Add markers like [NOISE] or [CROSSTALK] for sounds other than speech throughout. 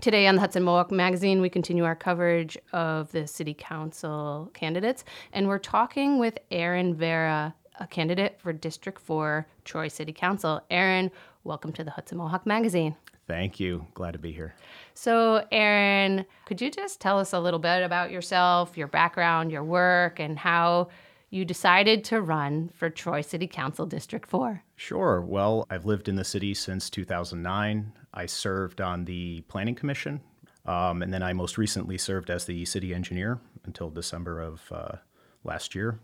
Today on the Hudson Mohawk Magazine, we continue our coverage of the city council candidates, and we're talking with Aaron Vera, a candidate for District 4 Troy City Council. Aaron, welcome to the Hudson Mohawk Magazine. Thank you. Glad to be here. So, Aaron, could you just tell us a little bit about yourself, your background, your work, and how you decided to run for Troy City Council District 4? Sure. Well, I've lived in the city since 2009. I served on the Planning Commission, um, and then I most recently served as the city engineer until December of uh, last year.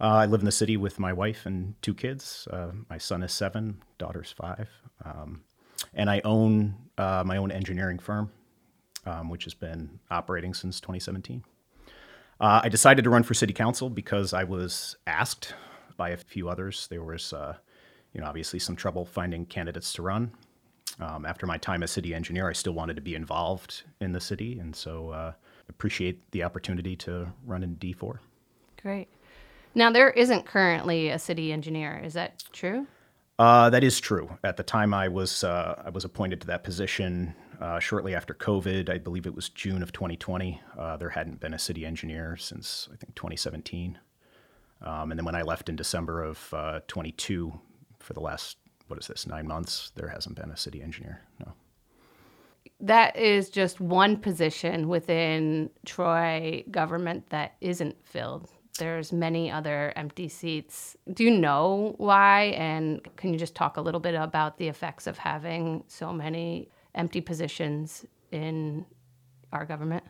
Uh, I live in the city with my wife and two kids. Uh, my son is seven, daughter's five. Um, and I own uh, my own engineering firm, um, which has been operating since 2017. Uh, I decided to run for city council because I was asked by a few others. There was, uh, you know, obviously some trouble finding candidates to run. Um, after my time as city engineer, I still wanted to be involved in the city, and so uh, appreciate the opportunity to run in D4. Great. Now, there isn't currently a city engineer. Is that true? Uh, that is true. At the time I was uh, I was appointed to that position uh, shortly after COVID. I believe it was June of 2020. Uh, there hadn't been a city engineer since I think 2017. Um, and then when I left in December of uh, 22, for the last what is this nine months, there hasn't been a city engineer. No. That is just one position within Troy government that isn't filled there's many other empty seats. Do you know why? And can you just talk a little bit about the effects of having so many empty positions in our government?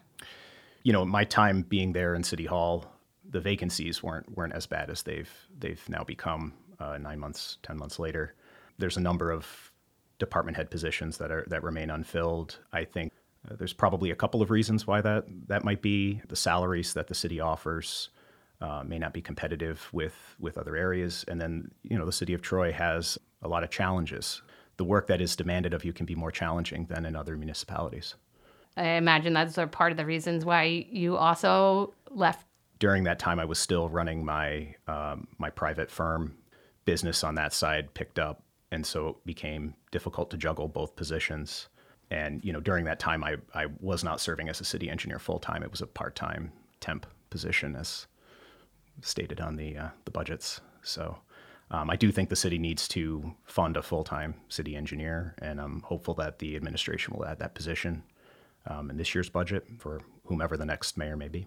You know, my time being there in City Hall, the vacancies weren't weren't as bad as they've they've now become uh, nine months, ten months later. There's a number of department head positions that are that remain unfilled. I think uh, there's probably a couple of reasons why that that might be. The salaries that the city offers uh, may not be competitive with with other areas. And then you know the city of Troy has a lot of challenges. The work that is demanded of you can be more challenging than in other municipalities. I imagine that's a part of the reasons why you also left. During that time, I was still running my um, my private firm business on that side. Picked up, and so it became difficult to juggle both positions. And you know, during that time, I I was not serving as a city engineer full time. It was a part time temp position as stated on the uh, the budgets. So um, I do think the city needs to fund a full time city engineer, and I'm hopeful that the administration will add that position um, in this year's budget for whomever the next mayor may be.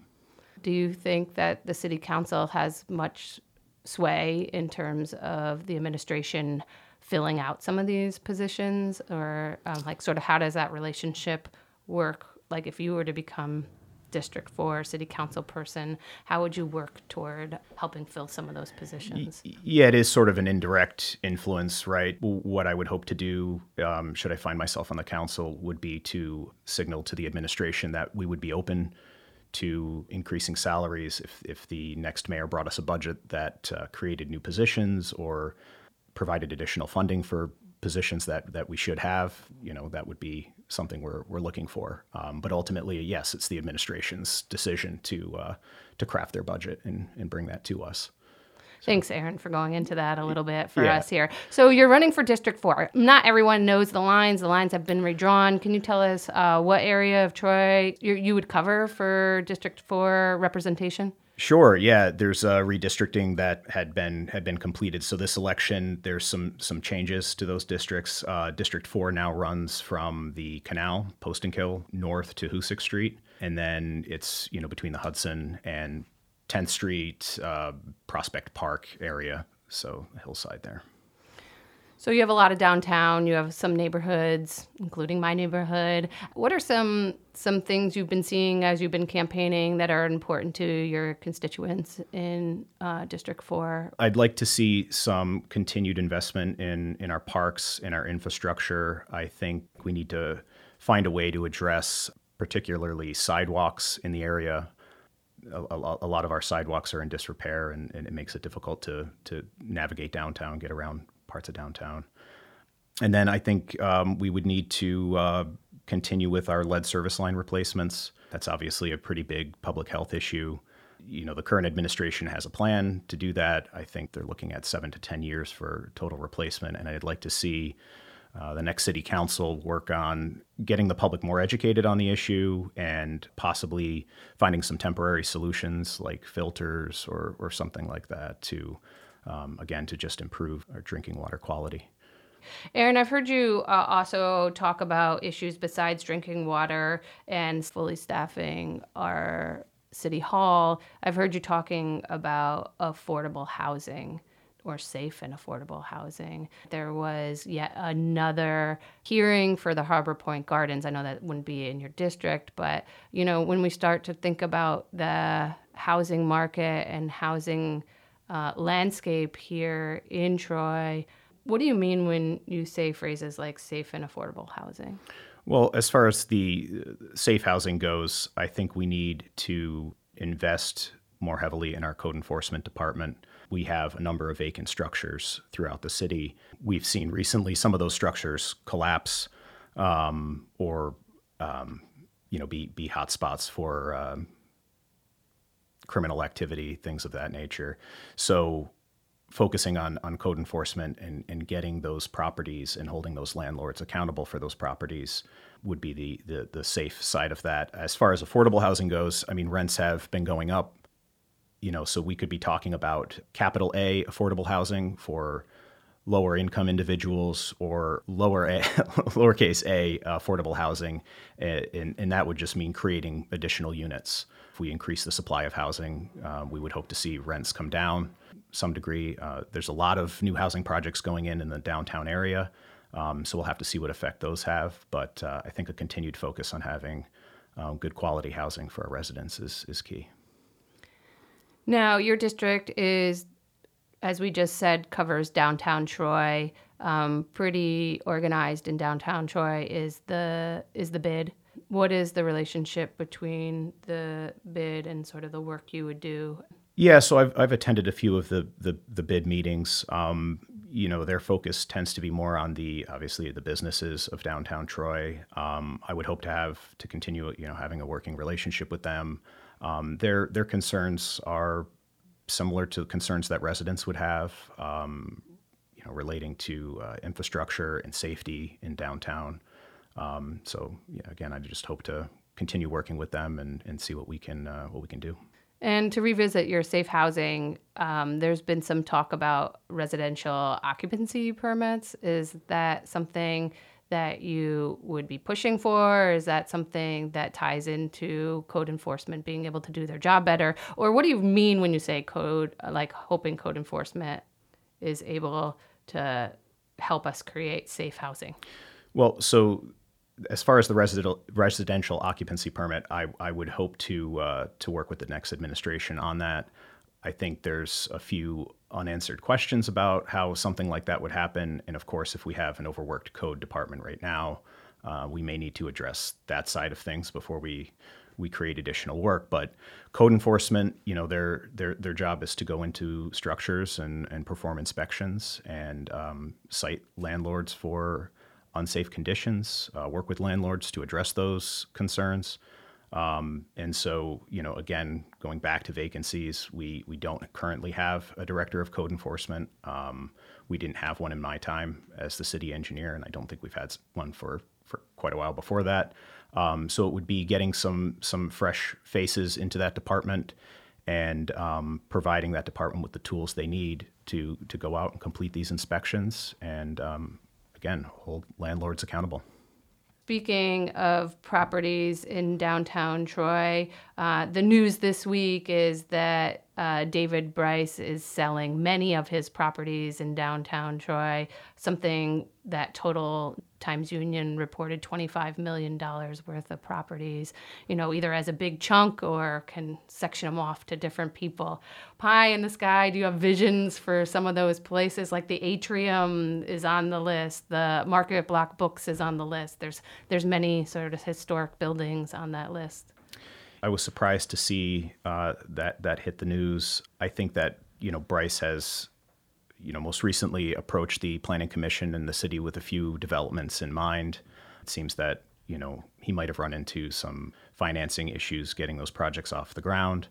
Do you think that the city council has much sway in terms of the administration filling out some of these positions, or um, like sort of how does that relationship work? Like if you were to become District 4 city council person, how would you work toward helping fill some of those positions? Yeah, it is sort of an indirect influence, right? What I would hope to do, um, should I find myself on the council, would be to signal to the administration that we would be open to increasing salaries if, if the next mayor brought us a budget that uh, created new positions or provided additional funding for positions that that we should have, you know, that would be something we're we're looking for. Um, but ultimately, yes, it's the administration's decision to uh, to craft their budget and and bring that to us. Thanks, Aaron, for going into that a little bit for yeah. us here. So you're running for District 4. Not everyone knows the lines. The lines have been redrawn. Can you tell us uh, what area of Troy you would cover for District 4 representation? Sure. Yeah, there's a redistricting that had been had been completed. So this election, there's some some changes to those districts. Uh, District four now runs from the Canal, Poestenkill, north to Hoosick Street, and then it's you know between the Hudson and 10th Street, uh, Prospect Park area. So hillside there. So you have a lot of downtown. You have some neighborhoods, including my neighborhood. What are some some things you've been seeing as you've been campaigning that are important to your constituents in uh, District Four? I'd like to see some continued investment in in our parks, in our infrastructure. I think we need to find a way to address particularly sidewalks in the area. A, a, a, lot of our sidewalks are in disrepair, and, and, it makes it difficult to to navigate downtown, get around parts of downtown. And then I think um, we would need to uh, continue with our lead service line replacements. That's obviously a pretty big public health issue. You know, the current administration has a plan to do that. I think they're looking at seven to 10 years for total replacement. And I'd like to see uh, the next city council work on getting the public more educated on the issue and possibly finding some temporary solutions like filters or, or something like that to, um, again, to just improve our drinking water quality. Aaron, I've heard you uh, also talk about issues besides drinking water and fully staffing our city hall. I've heard you talking about affordable housing or safe and affordable housing. There was yet another hearing for the Harbor Point Gardens. I know that wouldn't be in your district, but you know, when we start to think about the housing market and housing uh, landscape here in Troy, what do you mean when you say phrases like safe and affordable housing? Well, as far as the safe housing goes, I think we need to invest more heavily in our code enforcement department. We have a number of vacant structures throughout the city. We've seen recently some of those structures collapse um, or um, you know be be hotspots for um, criminal activity, things of that nature. So focusing on, on code enforcement and, and getting those properties and holding those landlords accountable for those properties would be the, the, the safe side of that. As far as affordable housing goes, I mean, rents have been going up, you know, so we could be talking about capital A affordable housing for lower income individuals or lower a, [LAUGHS] lowercase a affordable housing, and, and that would just mean creating additional units. If we increase the supply of housing, uh, we would hope to see rents come down some degree. Uh, there's a lot of new housing projects going in in the downtown area, um, so we'll have to see what effect those have. But uh, I think a continued focus on having um, good quality housing for our residents is, is key. Now, your district is, as we just said, covers downtown Troy. Um, pretty organized in downtown Troy is the is the bid. What is the relationship between the bid and sort of the work you would do yeah, so I've I've attended a few of the the, the bid meetings. Um, you know, their focus tends to be more on the obviously the businesses of downtown Troy. Um, I would hope to have to continue, you know, having a working relationship with them. Um, their their concerns are similar to concerns that residents would have. Um, you know, relating to uh, infrastructure and safety in downtown. Um, so yeah, again, I just hope to continue working with them and, and see what we can uh, what we can do. And to revisit your safe housing, um, there's been some talk about residential occupancy permits. Is that something that you would be pushing for? Or is that something that ties into code enforcement being able to do their job better? Or what do you mean when you say code, like hoping code enforcement is able to help us create safe housing? Well, so as far as the residential residential occupancy permit, I, I would hope to uh, to work with the next administration on that. I think there's a few unanswered questions about how something like that would happen, and of course, if we have an overworked code department right now, uh, we may need to address that side of things before we we create additional work. But code enforcement, you know, their their their job is to go into structures and and perform inspections and um, cite landlords for unsafe conditions, uh, work with landlords to address those concerns. Um, and so, you know, again, going back to vacancies, we, we don't currently have a director of code enforcement. Um, we didn't have one in my time as the city engineer, and I don't think we've had one for, for quite a while before that. Um, so it would be getting some some fresh faces into that department and um, providing that department with the tools they need to to go out and complete these inspections and um, again, hold landlords accountable. Speaking of properties in downtown Troy, uh, the news this week is that uh, David Bryce is selling many of his properties in downtown Troy, something that total Times Union reported $25 million worth of properties, you know, either as a big chunk or can section them off to different people. Pie in the sky, do you have visions for some of those places? Like the Atrium is on the list, the Market Block Books is on the list. There's, there's many sort of historic buildings on that list. I was surprised to see uh, that that hit the news. I think that you know Bryce has you know, most recently approached the planning commission and the city with a few developments in mind. It seems that you know he might have run into some financing issues getting those projects off the ground.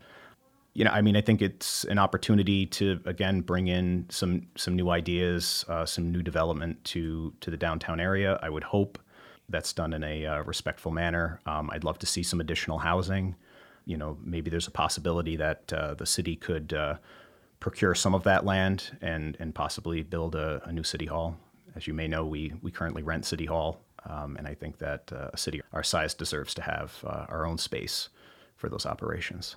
you know, I mean, I think it's an opportunity to again bring in some some new ideas, uh, some new development to to the downtown area. I would hope that's done in a uh, respectful manner. Um, I'd love to see some additional housing. You know, maybe there's a possibility that uh, the city could uh, procure some of that land and and possibly build a, a, new city hall. As you may know, we we currently rent city hall, um, and I think that uh, a city our size deserves to have uh, our own space for those operations.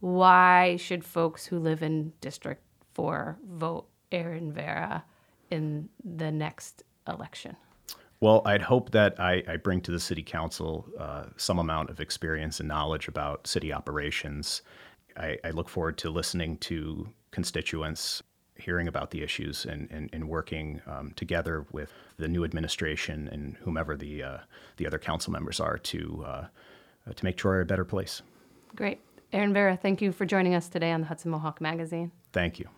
Why should folks who live in District Four vote Aaron Vera in the next election? Well, I'd hope that I, I bring to the city council uh, some amount of experience and knowledge about city operations. I, I, look forward to listening to constituents, hearing about the issues, and, and, and working um, together with the new administration and whomever the, uh, the other council members are to, uh, to make Troy a better place. Great. Aaron Vera, thank you for joining us today on the Hudson Mohawk Magazine. Thank you.